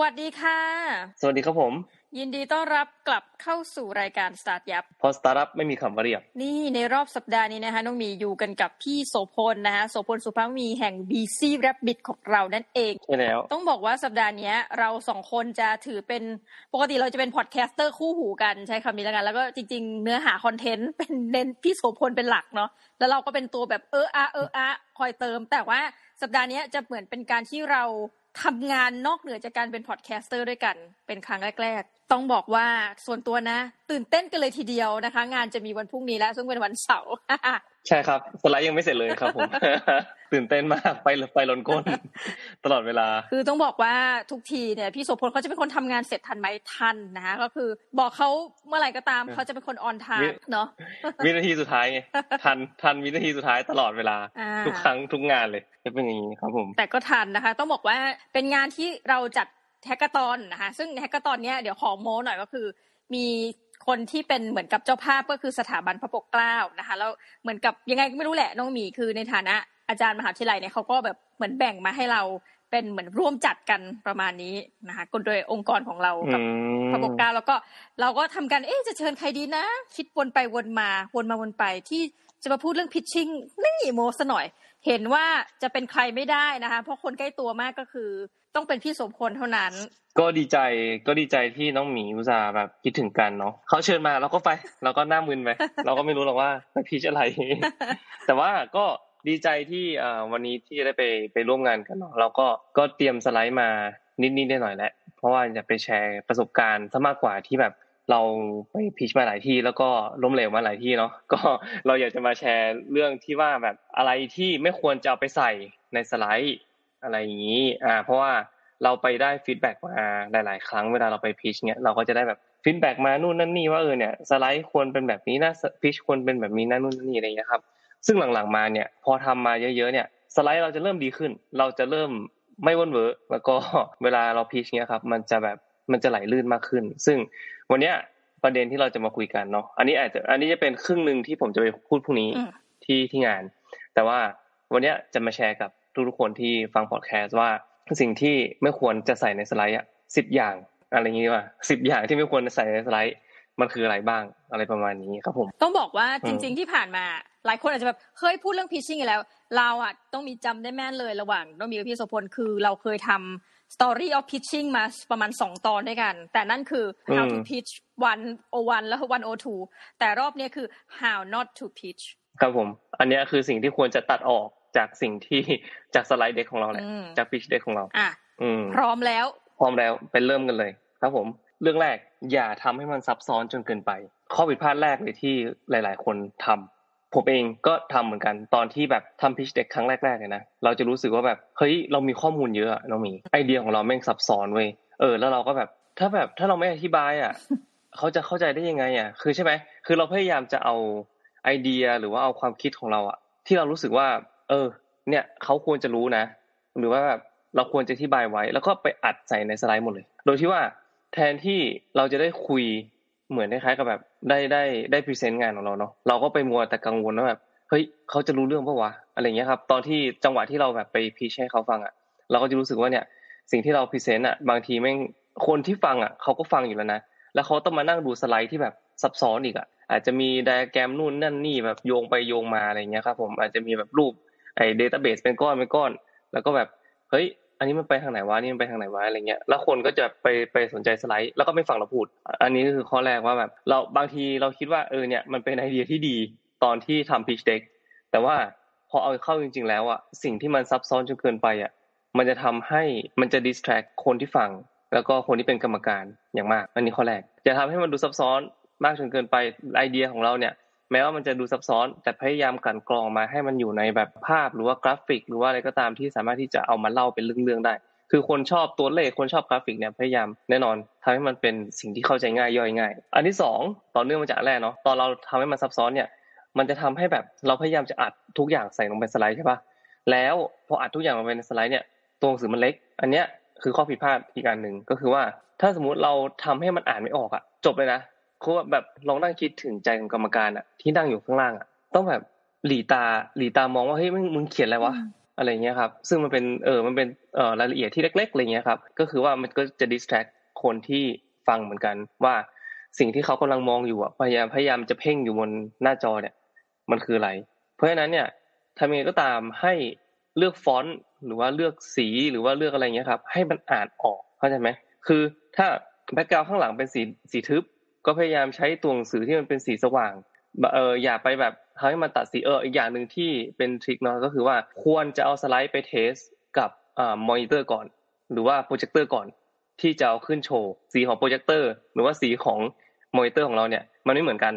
สวัสดีค่ะ สวัสดีครับผม ยินดีต้อนรับกลับเข้าสู่รายการ StartYupพอสตาร์ทอัพไม่มีคำว่าเรียบ นี่ในรอบสัปดาห์นี้นะคะน้องหมีอยู่กันกับพี่โสพลนะคะโสพลสุภาพมีแห่ง BC Rabbit ของเรานั่นเองใช่แล้ว ต้องบอกว่าสัปดาห์นี้เราสองคนจะถือเป็นปกติเราจะเป็น podcaster คู่หูกันใช้คำนี้แล้วกัน แล้วก็จริง ๆ เนื้อหา content เป็นเน้นพี่โสพลเป็นหลักเนาะแล้วเราก็เป็นตัวแบบเอออะเอออะคอยเติม แต่ว่าสัปดาห์นี้จะเหมือนเป็นการที่เรา ทำงานนอกเหนือจากการเป็น podcaster ด้วยกัน เป็นครั้งแรกต้องบอกว่าส่วนตัวนะ ตื่นเต้นกันเลยทีเดียวนะคะ งานจะมีวันพรุ่งนี้แล้ว ซึ่งเป็นวันเสาร์ใช่ครับสไลด์ยังไม่เสร็จเลยครับผม ตื่นเต้นมากไฟไฟลนก้น ตลอดเวลา คือต้องบอกว่าทุกทีเนี่ยพี่โสพลเขาจะเป็นคนทำงานเสร็จทันไหมทันนะคะก็คือบอกเขาเมื่อไหร่ก็ตามเขาจะเป็นคน on time เนาะวินาทีสุดท้ายไงทันทันวินาทีสุดท้ายตลอดเวลา ทุกครั้งทุกงานเลยจะเป็นอย่างนี้ครับผม แต่ก็ทันนะคะ ต้องบอกว่าเป็นงานที่เราจัด hackathon นะคะซึ่ง hackathon เนี้ยเดี๋ยวขอโม้หน่อยก็คือ มีคนที่เป็นเหมือนกับเจ้าภาพก็คือสถาบันพระปกเกล้านะคะแล้วเหมือนกับยังไงก็ไม่รู้แหละน้องหมีคือในฐานะอาจารย์มหาวิทยาลัยเนี่ยเขาก็แบบเหมือนแบ่งมาให้เราเป็นเหมือนร่วมจัดกันประมาณนี้นะคะก็โดยองค์กรของเรากับพระปกเกล้าแล้วก็เราก็ทำกันเอ๊จะเชิญใครดีนะ คิดวนไปวนมาวนมาวนไปที่จะมาพูดเรื่องพิชชิ่งนี่โมสหน่อย เห็นว่าจะเป็นใครไม่ได้นะคะเพราะคนใกล้ตัวมากก็คือ ต้องเป็นพี่สมพลเท่านั้น ก็ดีใจก็ดีใจที่น้องหมีอุตส่าห์แบบคิดถึงกันเนาะเขาเชิญมาเราก็ไปเราก็หน้ามึนไปเราก็ไม่รู้หรอกว่าพีชอะไร แต่ว่าก็ดีใจที่วันนี้ที่จะได้ไปไปร่วมงานกันเนาะเราก็ก็เตรียมสไลด์มานิดนิดหน่อยแหละเพราะว่าจะไปแชร์ประสบการณ์ซะมากกว่าที่แบบเราไป pitch มาหลายที่แล้วก็ล้มเหลวมาหลายที่เนาะก็เราอยากจะมาแชร์เรื่องที่ว่าแบบอะไรที่ไม่ควรจะเอาไปใส่ในสไลด์ อะไรอย่างนี้ อ่า เพราะว่าเราไปได้ feedback มาหลาย ๆ ครั้งเวลาเราไป pitch เนี่ยเราก็จะได้แบบ feedback มานู่นนั่นนี่ว่าเออเนี่ยสไลด์ควรเป็นแบบนี้นะ pitch ควรเป็นแบบนี้นะนู่นนี่อะไรอย่างนี้ครับ ซึ่งหลังๆมาเนี่ยพอทำมาเยอะๆเนี่ยสไลด์เราจะเริ่มดีขึ้น เราจะเริ่มไม่วนเวอร์แล้วก็เวลาเราพิชเนี่ยครับ มันจะแบบมันจะไหลลื่นมากขึ้น ซึ่งวันเนี้ยประเด็นที่เราจะมาคุยกันเนาะอันนี้อาจจะอันนี้จะเป็นครึ่งหนึ่งที่ผมจะไปพูดพรุ่งนี้ที่ที่งาน แต่ว่าวันนี้จะมาแชร์กับ ทุกๆคนที่ฟังพอดแคสต์ว่าสิ่งที่ไม่ควรจะใส่ในสไลด์อะสิบอย่างอะไรอย่างนี้ว่าสิบอย่างที่ไม่ควรจะใส่ในสไลด์มันคืออะไรบ้างอะไรประมาณนี้ครับผม ต้องบอกว่าจริง ๆที่ผ่านมา หลายคนอาจจะแบบเคยพูดเรื่องพิชชิ่งแล้ว เราอะต้องมีจำได้แม่นเลยระหว่างต้องมีพี่โสพลคือเราเคยทำ story of pitching มาประมาณสองตอนด้วยกัน แต่นั่นคือ how to pitch one o one แล้ว one o two แต่รอบนี้คือ how not to pitch ครับผม อันนี้คือสิ่งที่ควรจะตัดออก จากสิ่งที่จากสไลด์เด็กของเราแหละจากพิชเด็กของเราอะพร้อมแล้ว พร้อมแล้วไปเริ่มกันเลย ครับผม เรื่องแรกอย่าทำให้มันซับซ้อนจนเกินไป ข้อผิดพลาดแรกเลยที่หลาย ๆ คนทำผมเองก็ทำเหมือนกันตอนที่แบบทำพิชเด็กครั้งแรก ๆ เลยนะเราจะรู้สึกว่าแบบเฮ้ยเรามีข้อมูลเยอะเรามีไอเดียของเราแม่งซับซ้อนเว้ยเออแล้วเราก็แบบถ้าแบบถ้าเราไม่อธิบายอะเขาจะเข้าใจได้ยังไงอะ คือใช่ไหมคือเราพยายามจะเอาไอเดียหรือว่าเอาความคิดของเราอะที่เรารู้สึกว่า เออ เนี่ยเขาควรจะรู้นะ หรือว่าแบบเราควรจะอธิบายไว้ แล้วก็ไปอัดใส่ในสไลด์หมดเลย โดยที่ว่าแทนที่เราจะได้คุยเหมือนคล้ายๆกับแบบได้ได้ได้ present งานของเราเนาะเราก็ไปมัวแต่กังวลว่าแบบเฮ้ยเขาจะรู้เรื่องปะวะอะไรเงี้ยครับ ตอนที่จังหวะที่เราแบบไป pitch ให้เขาฟังอะ เราก็จะรู้สึกว่าเนี่ย สิ่งที่เรา present อะบางทีแม่งคนที่ฟังอะเขาก็ฟังอยู่แล้วนะแล้วเขาต้องมานั่งดูสไลด์ที่แบบซับซ้อนอีกอะอาจจะมีไดอะแกรมนู่นนั่นนี่แบบโยงไปโยงมาอะไรเงี้ยครับผมอาจจะมีแบบรูป ไอ้เดต้าเบสเป็นก้อนเป็นก้อน แล้วก็แบบเฮ้ย อันนี้มันไปทางไหนวะนี่มันไปทางไหนวะอะไรเงี้ยแล้วคนก็จะไปไปสนใจสไลด์ แล้วก็ไม่ฟังเราพูด อันนี้คือข้อแรกว่าแบบเราบางทีเราคิดว่าเออเนี่ยมันเป็นไอเดียที่ดีตอนที่ทำพิชเด็กแต่ว่าพอเอาเข้าจริง ๆ แล้วอะสิ่งที่มันซับซ้อนจนเกินไปอะมันจะทำให้มันจะดิสแทรกคนที่ฟัง แล้วก็คนที่เป็นกรรมการอย่างมาก อันนี้ข้อแรกจะทำให้มันดูซับซ้อนมากจนเกินไปไอเดียของเราเนี่ย แม้ว่ามันจะดูซับซ้อน แต่พยายามกลั่นกรองมาให้มันอยู่ในแบบภาพหรือว่ากราฟิก หรือว่าอะไรก็ตามที่สามารถที่จะเอามาเล่าเป็นเรื่องๆได้ คือคนชอบตัวเลขคนชอบกราฟิกเนี่ยพยายามแน่นอนทำให้มันเป็นสิ่งที่เข้าใจง่ายย่อยง่าย อันที่สองต่อเนื่องมาจากแรกเนาะตอนเราทำให้มันซับซ้อนเนี่ยมันจะทำให้แบบเราพยายามจะอัดทุกอย่างใส่ลงไปสไลด์ใช่ปะแล้วพออัดทุกอย่างลงไปในสไลด์เนี่ยตัวหนังสือมันเล็ก อันเนี้ยคือข้อผิดพลาดอีกอันหนึ่งก็คือว่าถ้าสมมุติเราทำให้มันอ่านไม่ออกอะจบเลยนะ เขาแบบลองนั่งคิดถึงใจของกรรมการอะที่นั่งอยู่ข้างล่างอะต้องแบบหลีตาหลีตามองว่าเฮ้ยมึงมึงเขียนอะไรวะอะไรเงี้ยครับ ซึ่งมันเป็นเออมันเป็นเอ่อรายละเอียดที่เล็กๆอะไรเงี้ยครับ ก็คือว่ามันก็จะ distract คนที่ฟังเหมือนกันว่าสิ่งที่เขากำลังมองอยู่อะพยายามพยายามจะเพ่งอยู่บนหน้าจอเนี่ย มันคืออะไร เพราะฉะนั้นเนี่ยทำยังไงก็ตามให้เลือกฟอนต์หรือว่าเลือกสีหรือว่าเลือกอะไรเงี้ยครับ ให้มันอ่านออกเข้าใจไหมคือถ้า background ข้างหลังเป็นสีสีทึบ ก็พยายามใช้ตัวหนังสือที่มันเป็นสีสว่างเอออย่าไปแบบทำให้มันตัดสีเอออีกอย่างหนึ่งที่เป็น trick เนาะก็คือว่าควรจะเอาสไลด์ไป test กับอ่ามอนิเตอร์ก่อน หรือว่าโปรเจคเตอร์ก่อนที่จะเอาขึ้นโชว์สีของโปรเจคเตอร์หรือว่าสีของมอนิเตอร์ของเราเนี่ยมันไม่เหมือนกัน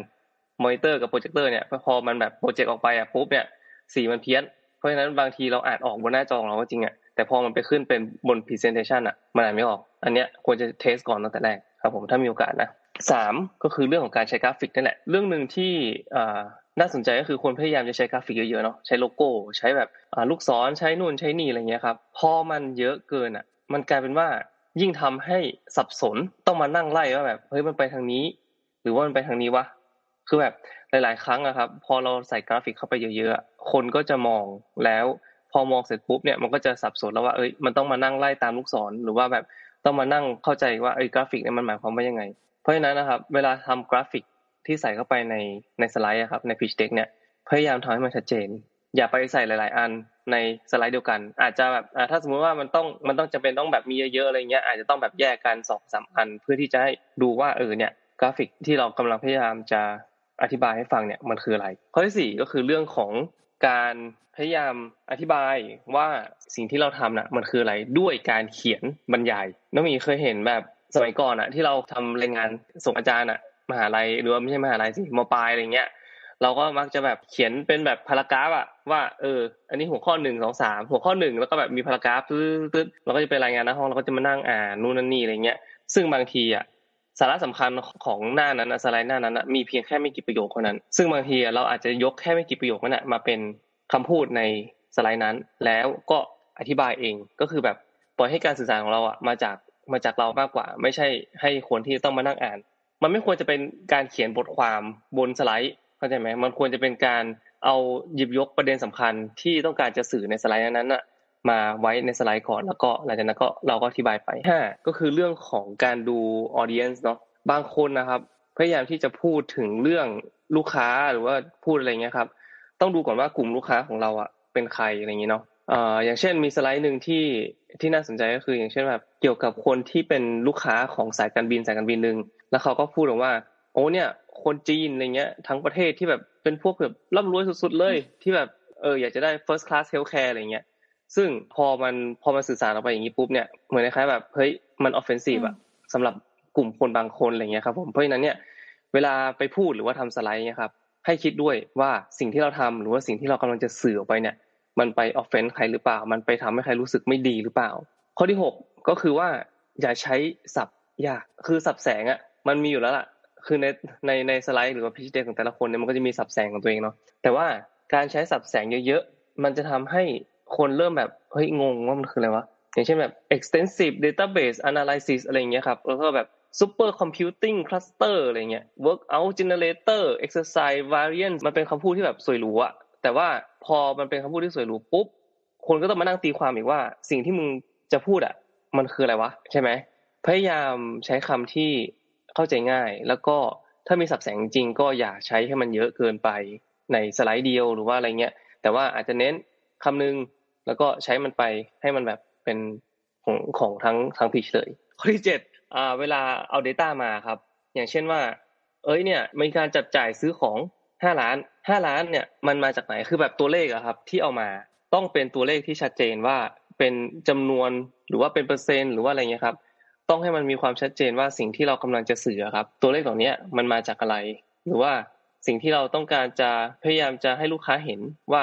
มอนิเตอร์กับโปรเจคเตอร์เนี่ยพอมันแบบ project ออกไปอะปุ๊บเนี่ยสีมันเพี้ยน เพราะฉะนั้นบางทีเราอ่านออกบนหน้าจอของเราก็จริงอะแต่พอมันไปขึ้นเป็นบน presentation อะมันอ่านไม่ออก อันเนี้ยควรจะ test ก่อนตั้งแต่แรกครับผมถ้ามีโอกาสนะ สามก็คือเรื่องของการใช้กราฟิกนั่นแหละ เรื่องหนึ่งที่น่าสนใจก็คือคนพยายามจะใช้กราฟิกเยอะๆเนาะใช้โลโก้ใช้แบบลูกศรใช้นู่นใช้นี่อะไรเงี้ยครับพอมันเยอะเกินอะ มันกลายเป็นว่ายิ่งทำให้สับสนต้องมานั่งไล่ว่าแบบเฮ้ยมันไปทางนี้ หรือว่ามันไปทางนี้วะคือแบบหลาย ๆ ครั้งอะครับ พอเราใส่กราฟิกเข้าไปเยอะๆคนก็จะมองแล้ว พอมองเสร็จปุ๊บเนี่ยมันก็จะสับสนแล้วว่าเอ้ยมันต้องมานั่งไล่ตามลูกศรหรือว่าแบบต้องมานั่งเข้าใจว่าเอ้ยกราฟิกเนี่ยมันหมายความว่ายังไง เพราะฉะนั้นนะครับ เวลาทำกราฟิกที่ใส่เข้าไปในในสไลด์ครับใน pitch deck เนี่ยพยายามทำให้มันชัดเจน อย่าไปใส่หลาย ๆ อันในสไลด์เดียวกัน อาจจะแบบถ้าสมมุติว่ามันต้องมันต้องจะเป็นต้องแบบมีเยอะๆอะไรเงี้ยอาจจะต้องแบบแยกกันสองสามอัน เพื่อที่จะให้ดูว่าเออเนี่ยกราฟิกที่เรากำลังพยายามจะอธิบายให้ฟังเนี่ยมันคืออะไร ข้อที่สี่ก็คือเรื่องของการพยายามอธิบายว่าสิ่งที่เราทำน่ะมันคืออะไรด้วยการเขียนบรรยายน้องมีเคยเห็นแบบ สมัยก่อนอะที่เราทำรายงานส่งอาจารย์อะมหาลัยหรือว่าไม่ใช่มหาลัยสิมปลายอะไรเงี้ยเราก็มักจะแบบเขียนเป็นแบบพารากราฟอะว่าเออ อันนี้หัวข้อหนึ่งสองสามหัวข้อหนึ่งแล้วก็แบบมีพารากราฟตึ๊ดเราก็จะไปรายงานหน้าห้องเราก็จะมานั่งอ่านนู่นนั่นนี่อะไรเงี้ยซึ่งบางทีอะสาระสำคัญของหน้านั้นสไลด์หน้านั้นมีเพียงแค่ไม่กี่ประโยคเท่านั้น ซึ่งบางทีเราอาจจะยกแค่ไม่กี่ประโยคนั้นมาเป็นคำพูดในสไลด์นั้น แล้วก็อธิบายเองก็คือแบบปล่อยให้การสื่อสารของเราอะมาจาก มาจากเรามากกว่า ไม่ใช่ให้คนที่ต้องมานั่งอ่าน มันไม่ควรจะเป็นการเขียนบทความบนสไลด์เข้าใจไหมมันควรจะเป็นการเอาหยิบยกประเด็นสำคัญที่ต้องการจะสื่อในสไลด์นั้นน่ะมาไว้ในสไลด์ก่อนแล้วก็หลังจากนั้นก็เราก็อธิบายไปห้าก็คือเรื่องของการดูออเดียนส์เนาะบางคนนะครับ พยายามที่จะพูดถึงเรื่องลูกค้าหรือว่าพูดอะไรเงี้ยครับ ต้องดูก่อนว่ากลุ่มลูกค้าของเราอะเป็นใครอะไรอย่างนี้เนาะอย่างเช่นมีสไลด์หนึ่งที่ ที่น่าสนใจก็คืออย่างเช่นแบบเกี่ยวกับคนที่เป็นลูกค้าของสายการบินสายการบินหนึ่งแล้วเขาก็พูดออกว่า โอ้เนี่ย คนจีนอะไรเงี้ย ทั้งประเทศที่แบบเป็นพวกแบบร่ำรวยสุดๆเลย ที่แบบเอออยากจะได้ first class healthcare อะไรเงี้ยซึ่งพอมันพอมันสื่อสารออกไปอย่างนี้ปุ๊บเนี่ยเหมือนคล้ายแบบเฮ้ยมัน offensive อะสำหรับกลุ่มคนบางคนอะไรเงี้ยครับผมเพราะฉะนั้นเนี่ยเวลาไปพูดหรือว่าทำสไลด์เนี่ยครับให้คิดด้วยว่าสิ่งที่เราทำหรือว่าสิ่งที่เรากำลังจะสื่อออกไปเนี่ย มันไป offense ใครหรือเปล่า มันไปทำให้ใครรู้สึกไม่ดีหรือเปล่า ข้อที่หกก็คือว่าอย่าใช้ศัพท์ยากคือศัพท์แสงอะมันมีอยู่แล้วล่ะ คือในในในสไลด์หรือว่าพิชเดของแต่ละคนเนี่ยมันก็จะมีสับแสงของตัวเองเนาะแต่ว่าการใช้สับแสงเยอะๆมันจะทำให้คนเริ่มแบบเฮ้ยงงว่ามันคืออะไรวะอย่างเช่นแบบ extensive database analysis อะไรเงี้ยครับแล้วก็แบบ super computing cluster อะไรเงี้ย workout generator exercise variance มันเป็นคำพูดที่แบบสวยหรูอะ แต่ว่าพอมันเป็นคำพูดที่สวยหรูปุ๊บคนก็ต้องมานั่งตีความอีกว่า สิ่งที่มึงจะพูดอะมันคืออะไรวะใช่ไหมพยายามใช้คำที่เข้าใจง่าย แล้วก็ถ้ามีสับแสงจริงก็อย่าใช้ให้มันเยอะเกินไปในสไลด์เดียวหรือว่าอะไรเงี้ย แต่ว่าอาจจะเน้นคำนึงแล้วก็ใช้มันไปให้มันแบบเป็นของของทั้งทั้งพีชเลยข้อที่เจ็ดอ่าเวลาเอา Data มาครับ อย่างเช่นว่า เอ้ยเนี่ยมีการจับจ่ายซื้อของ ห้าล้านห้าล้านเนี่ยมันมาจากไหนคือแบบตัวเลขอะครับ ที่เอามาต้องเป็นตัวเลขที่ชัดเจนว่าเป็นจำนวนหรือว่าเป็นเปอร์เซ็นต์หรือว่าอะไรเงี้ยครับ ต้องให้มันมีความชัดเจนว่าสิ่งที่เรากำลังจะสื่อครับ ตัวเลขเหล่านี้มันมาจากอะไร หรือว่าสิ่งที่เราต้องการจะพยายามจะให้ลูกค้าเห็นว่า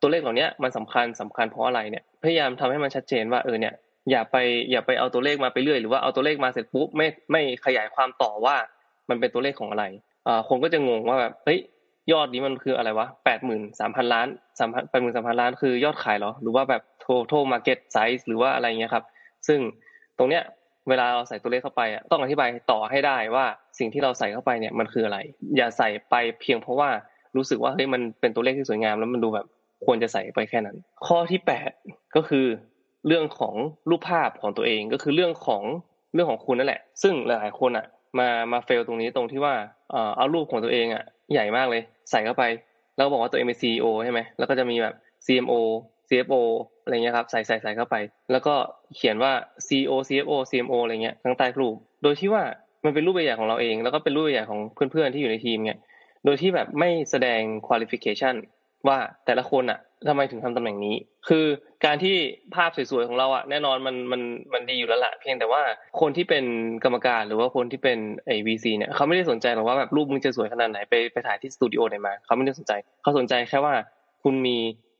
ตัวเลขเหล่านี้มันสำคัญสำคัญเพราะอะไรเนี่ยพยายามทำให้มันชัดเจนว่าเออเนี่ยอย่าไปอย่าไปเอาตัวเลขมาไปเรื่อยหรือว่าเอาตัวเลขมาเสร็จปุ๊บไม่ไม่ขยายความต่อว่ามันเป็นตัวเลขของอะไรอ่าคนก็จะงงว่าแบบเฮ้ย ยอดนี้มันคืออะไรวะแปดหมื่นสามพันล้านสามพันแปดหมื่นสามพันล้านคือยอดขายเหรอ หรือว่าแบบ total market size หรือว่าอะไรเงี้ยครับ ซึ่งตรงเนี้ยเวลาเราใส่ตัวเลขเข้าไปอะต้องอธิบายต่อให้ได้ว่าสิ่งที่เราใส่เข้าไปเนี่ยมันคืออะไร อย่าใส่ไปเพียงเพราะว่ารู้สึกว่าเฮ้ยมันเป็นตัวเลขที่สวยงาม แล้วมันดูแบบควรจะใส่ไปแค่นั้น ข้อที่แปดก็คือเรื่องของรูปภาพของตัวเองก็คือเรื่องของเรื่องของคุณนั่นแหละ ซึ่งหลายๆคนอะ มามาเฟลตรงนี้ตรงที่ว่าเอารูปของตัวเองอะใหญ่มากเลย ใส่เข้าไป แล้วบอกว่าตัวเองเป็นซีอใช่ไหมแล้วก็จะมีแบบ CMO CFO อะไรเงี้ยครับใส่ใส่ใส่เข้าไป แล้วก็เขียนว่า CEO CFO CMO อะไรเงี้ยข้งใต้รูป โดยที่ว่ามันเป็นรูปใหญ่ของเราเอง แล้วก็เป็นรูปใหญ่ของเพื่อนๆที่อยู่ในทีมเนี่ยโดยที่แบบไม่แสดง qualification ว่าแต่ละคนอะ ทำไมถึงทำตำแหน่งนี้ คือการที่ภาพสวยๆของเราอะแน่นอนมันมันมันดีอยู่แล้วแหละเพียงแต่ว่าคนที่เป็นกรรมการหรือว่าคนที่เป็นไอวีซีเนี่ยเขาไม่ได้สนใจหรอกว่าแบบรูปมึงจะสวยขนาดไหนไปไปถ่ายที่สตูดิโอไหนมาเขาไม่ได้สนใจเขาสนใจแค่ว่าคุณมี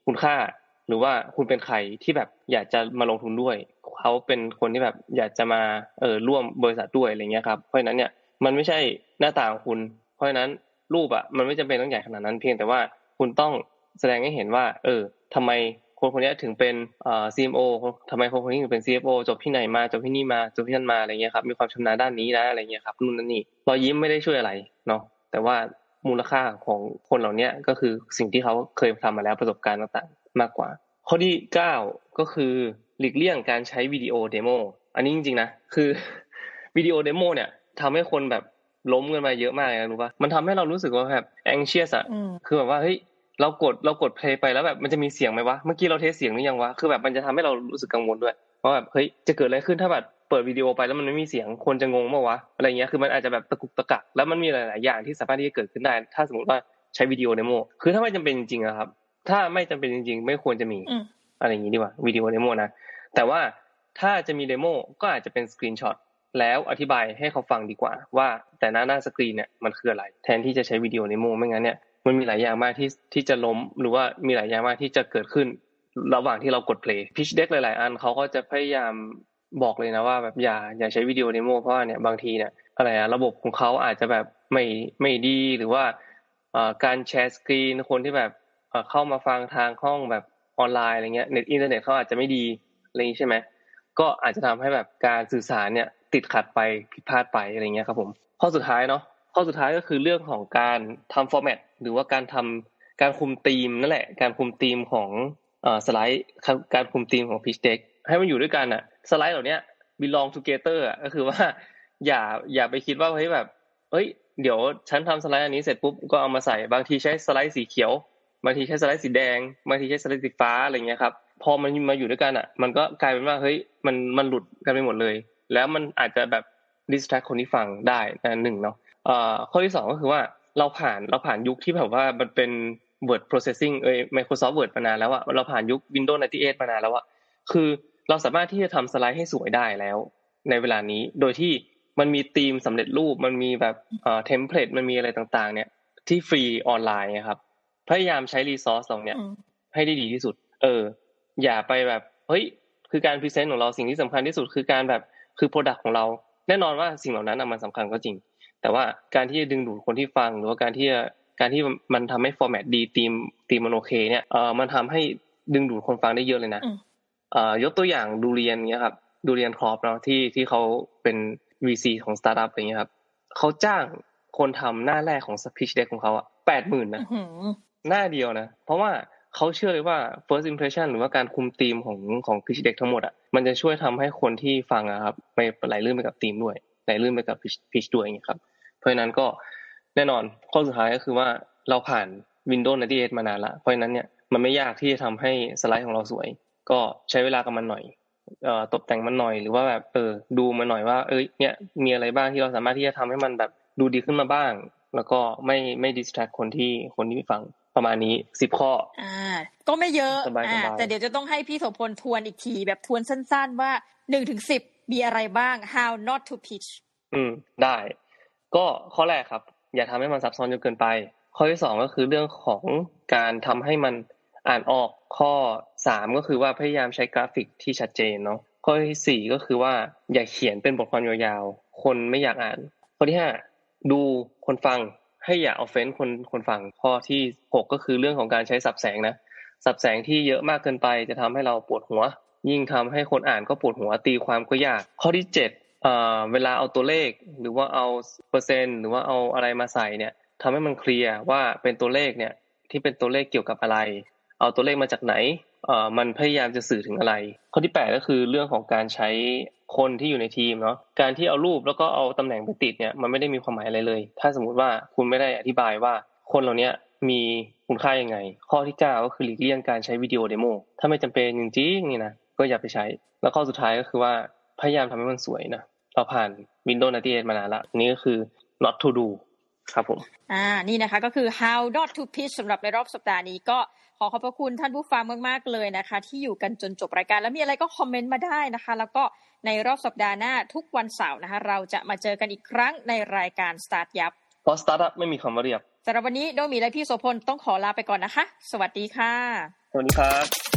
คุณค่า หรือว่าคุณเป็นใครที่แบบอยากจะมาลงทุนด้วยเขาเป็นคนที่แบบอยากจะมาเออร่วมบริษัทด้วยอะไรเงี้ยครับเพราะฉะนั้นเนี่ยมันไม่ใช่หน้าตาของคุณ เพราะฉะนั้นรูปอะมันไม่จำเป็นต้องใหญ่ขนาดนั้น เพียงแต่ว่าคุณต้อง แสดงให้เห็นว่า เออทำไมคนคนนี้ถึงเป็นเอ่อ CMO ทำไมคนคนนี้ถึงเป็น CFO จบที่ไหนมาจบที่นี่มาจบที่นั่นมาอะไรเงี้ยครับมีความชำนาญด้านนี้นะอะไรเงี้ยครับนู่นนั่นนี่รอยยิ้มไม่ได้ช่วยอะไรเนาะแต่ว่ามูลค่าของคนเหล่านี้ก็คือสิ่งที่เขาเคยทำมาแล้วประสบการณ์ต่างๆมากกว่า ข้อที่เก้าก็คือหลีกเลี่ยงการใช้วิดีโอ demo อันนี้จริงๆนะคือวิดีโอ demo เนี่ยทำให้คนแบบล้มกันมาเยอะมากนะรู้ปะมันทำให้เรารู้สึกว่าแบบ anxious อะคือแบบว่าเฮ้ย เรากดเรากด play ไปแล้วแบบมันจะมีเสียงไหมวะเมื่อกี้เรา test เสียงหรือยังวะคือแบบมันจะทำให้เรารู้สึกกังวลด้วยว่าแบบเฮ้ยจะเกิดอะไรขึ้นถ้าแบบเปิดวิดีโอไปแล้วมันไม่มีเสียงคนจะงงมั้ยวะอะไรเงี้ยคือมันอาจจะแบบตะกุกตะกักแล้วมันมีหลาย ๆ อย่างที่สามารถที่จะเกิดขึ้นได้ ถ้าสมมติว่าใช้วิดีโอ demo คือถ้าไม่จำเป็นจริงๆอะครับ ถ้าไม่จำเป็นจริง ๆ ไม่ควรจะมีอะไรอย่างนี้ดีกว่าวิดีโอ demo นะแต่ว่าถ้าจะมี demo ก็อาจจะเป็น screenshot แล้วอธิบายให้เขาฟังดีกว่า ว่าแต่หน้าหน้าสกรีนเนี่ยมันคืออะไร แทนที่จะใช้วิดีโอ demo ไม่งั้นเนี่ย มันมีหลายอย่างมากที่ที่จะล้มหรือว่ามีหลายอย่างมากที่จะเกิดขึ้น ระหว่างที่เรากด play pitch deck หลาย ๆ อันเขาก็จะพยายามบอกเลยนะว่าแบบอย่าอย่าใช้วิดีโอ demo เพราะว่าเนี่ยบางทีเนี่ยอะไรอะระบบของเขาอาจจะแบบไม่ไม่ดีหรือว่าการ share screen คนที่แบบเข้ามาฟังทางห้องแบบออนไลน์อะไรเงี้ยเน็ตอินเทอร์เน็ตเขาอาจจะไม่ดีอะไรนี้ใช่ไหมก็อาจจะทำให้แบบการสื่อสารเนี่ยติดขัดไปผิดพลาดไปอะไรเงี้ยครับผมข้อสุดท้ายเนาะ ข้อสุดท้ายก็คือเรื่องของการทำ format หรือว่าการทำการคุมธีมนั่นแหละ การคุมธีมของสไลด์การคุมธีมของ pitch deck ให้มันอยู่ด้วยกันอะสไลด์เหล่านี้ belong together อะก็คือว่าอย่าอย่าไปคิดว่าเฮ้ยแบบเฮ้ยเดี๋ยวฉันทำสไลด์อันนี้เสร็จปุ๊บก็เอามาใส่บางทีใช้สไลด์สีเขียวบางทีใช้สไลด์สีแดงบางทีใช้สไลด์สีฟ้าอะไรเงี้ยครับพอมันมาอยู่ด้วยกันอะ มันก็กลายเป็นว่าเฮ้ยมันมันหลุดกันไปหมดเลย แล้วมันอาจจะแบบดิสแทรกคนที่ฟังได้นะหนึ่งเนาะ ข้อที่สองก็คือว่าเราผ่านเราผ่านยุคที่แบบว่ามันเป็น word processing เอ้ย Microsoft Word มานานแล้วอะเราผ่านยุค Windows 98มานานแล้วอะคือเราสามารถที่จะทำสไลด์ให้สวยได้แล้ว ในเวลานี้โดยที่มันมีธีมสำเร็จรูปมันมีแบบเอ่อ template มันมีอะไรต่างๆ เนี่ยที่ฟรีออนไลน์ครับพยายามใช้ resource ตรงเนี้ยให้ได้ดีที่สุด เออ อย่าไปแบบเฮ้ยคือการ present ของเราสิ่งที่สำคัญที่สุดคือการแบบคือ product ของเรา แน่นอนว่าสิ่งเหล่านั้นมันสำคัญก็จริง แต่ว่าการที่จะดึงดูดคนที่ฟัง หรือว่าการที่การที่มันทำให้ format ดี theme theme มันโอเค เนี่ยเออมันทำให้ดึงดูดคนฟังได้เยอะเลยนะเอ่อยกตัวอย่าง Durian เนี้ยครับDurian Corp เนาะที่ที่เขาเป็น VC ของสตาร์ทอัพอะไรเงี้ยครับเขาจ้างคนทำหน้าแรกของ pitch deck ของเขาอะแปดหมื่นนะหน้าเดียวนะ เพราะว่าเขาเชื่อเลยว่า first impression หรือว่าการคุมธีมของของ pitch deck ทั้งหมดอะมันจะช่วยทำให้คนที่ฟังอะครับไปไหลลื่นไปกับธีมด้วยไหลลื่นไปกับ pitch ด้วยอย่างเงี้ยครับ เพราะฉะนั้นก็แน่นอนข้อสุดท้ายก็คือว่าเราผ่าน Windows 98มานานละเพราะฉะนั้นเนี่ยมันไม่ยากที่จะทำให้สไลด์ของเราสวย ก็ใช้เวลากับมันหน่อยเอ่อตกแต่งมันหน่อยหรือว่าแบบเออดูมันหน่อยว่าเอ้ยเนี่ยมีอะไรบ้างที่เราสามารถที่จะทำให้มันแบบดูดีขึ้นมาบ้าง แล้วก็ไม่ไม่ดิสแทรกคนที่คนที่ฟังประมาณนี้สิบข้อ อ่า ก็ไม่เยอะอ่าแต่เดี๋ยวจะต้องให้พี่โสพลทวนอีกที แบบทวนสั้น ๆ ว่าหนึ่งถึงสิบมีอะไรบ้าง how not to pitch อืม ได้ ก็ข้อแรกครับ อย่าทำให้มันซับซ้อนจนเกินไป ข้อที่สองก็คือเรื่องของการทำให้มันอ่านออกข้อสามก็คือว่าพยายามใช้กราฟิกที่ชัดเจนเนาะข้อที่สี่ก็คือว่าอย่าเขียนเป็นบทความยาวๆคนไม่อยากอ่าน ข้อที่ห้าดูคนฟังให้อย่าเอาเฟ้นคนคนฟังข้อที่หกก็คือเรื่องของการใช้สับแสงนะสับแสงที่เยอะมากเกินไปจะทำให้เราปวดหัว ยิ่งทำให้คนอ่านก็ปวดหัวตีความก็ยาก ข้อที่เจ็ด เวลาเอาตัวเลขหรือว่าเอาเปอร์เซ็นต์หรือว่าเอาอะไรมาใส่เนี่ยทำให้มันเคลียร์ว่าเป็นตัวเลขเนี่ยที่เป็นตัวเลขเกี่ยวกับอะไร เอาตัวเลขมาจากไหนเอ่อมันพยายามจะสื่อถึงอะไร ข้อที่แปดก็คือเรื่องของการใช้คนที่อยู่ในทีมเนาะการที่เอารูปแล้วก็เอาตำแหน่งไปติดเนี่ยมันไม่ได้มีความหมายอะไรเลย ถ้าสมมุติว่าคุณไม่ได้อธิบายว่าคนเหล่านี้มีคุณค่ายังไง ข้อที่เก้าก็คือหลีกเลี่ยงการใช้วิดีโอเดโมถ้าไม่จำเป็นจริงๆนี่นะก็อย่าไปใช้ แล้วข้อสุดท้ายก็คือว่า พยายามทำให้มันสวยนะเราผ่าน Windows 98มานานละนี่ก็คือ not to do ครับผม อ่า นี่นะคะก็คือ how not to pitch สำหรับในรอบสัปดาห์นี้ก็ขอขอบพระคุณท่านผู้ฟังมาก ๆ เลยนะคะ ที่อยู่กันจนจบรายการ แล้วมีอะไรก็คอมเมนต์มาได้นะคะ แล้วก็ในรอบสัปดาห์หน้าทุกวันเสาร์นะคะ เราจะมาเจอกันอีกครั้งในรายการ Start ยับเพราะ startup ไม่มีคำว่าเรียบสำหรับวันนี้โดมีและพี่โสพลต้องขอลาไปก่อนนะคะ สวัสดีค่ะ สวัสดีครับ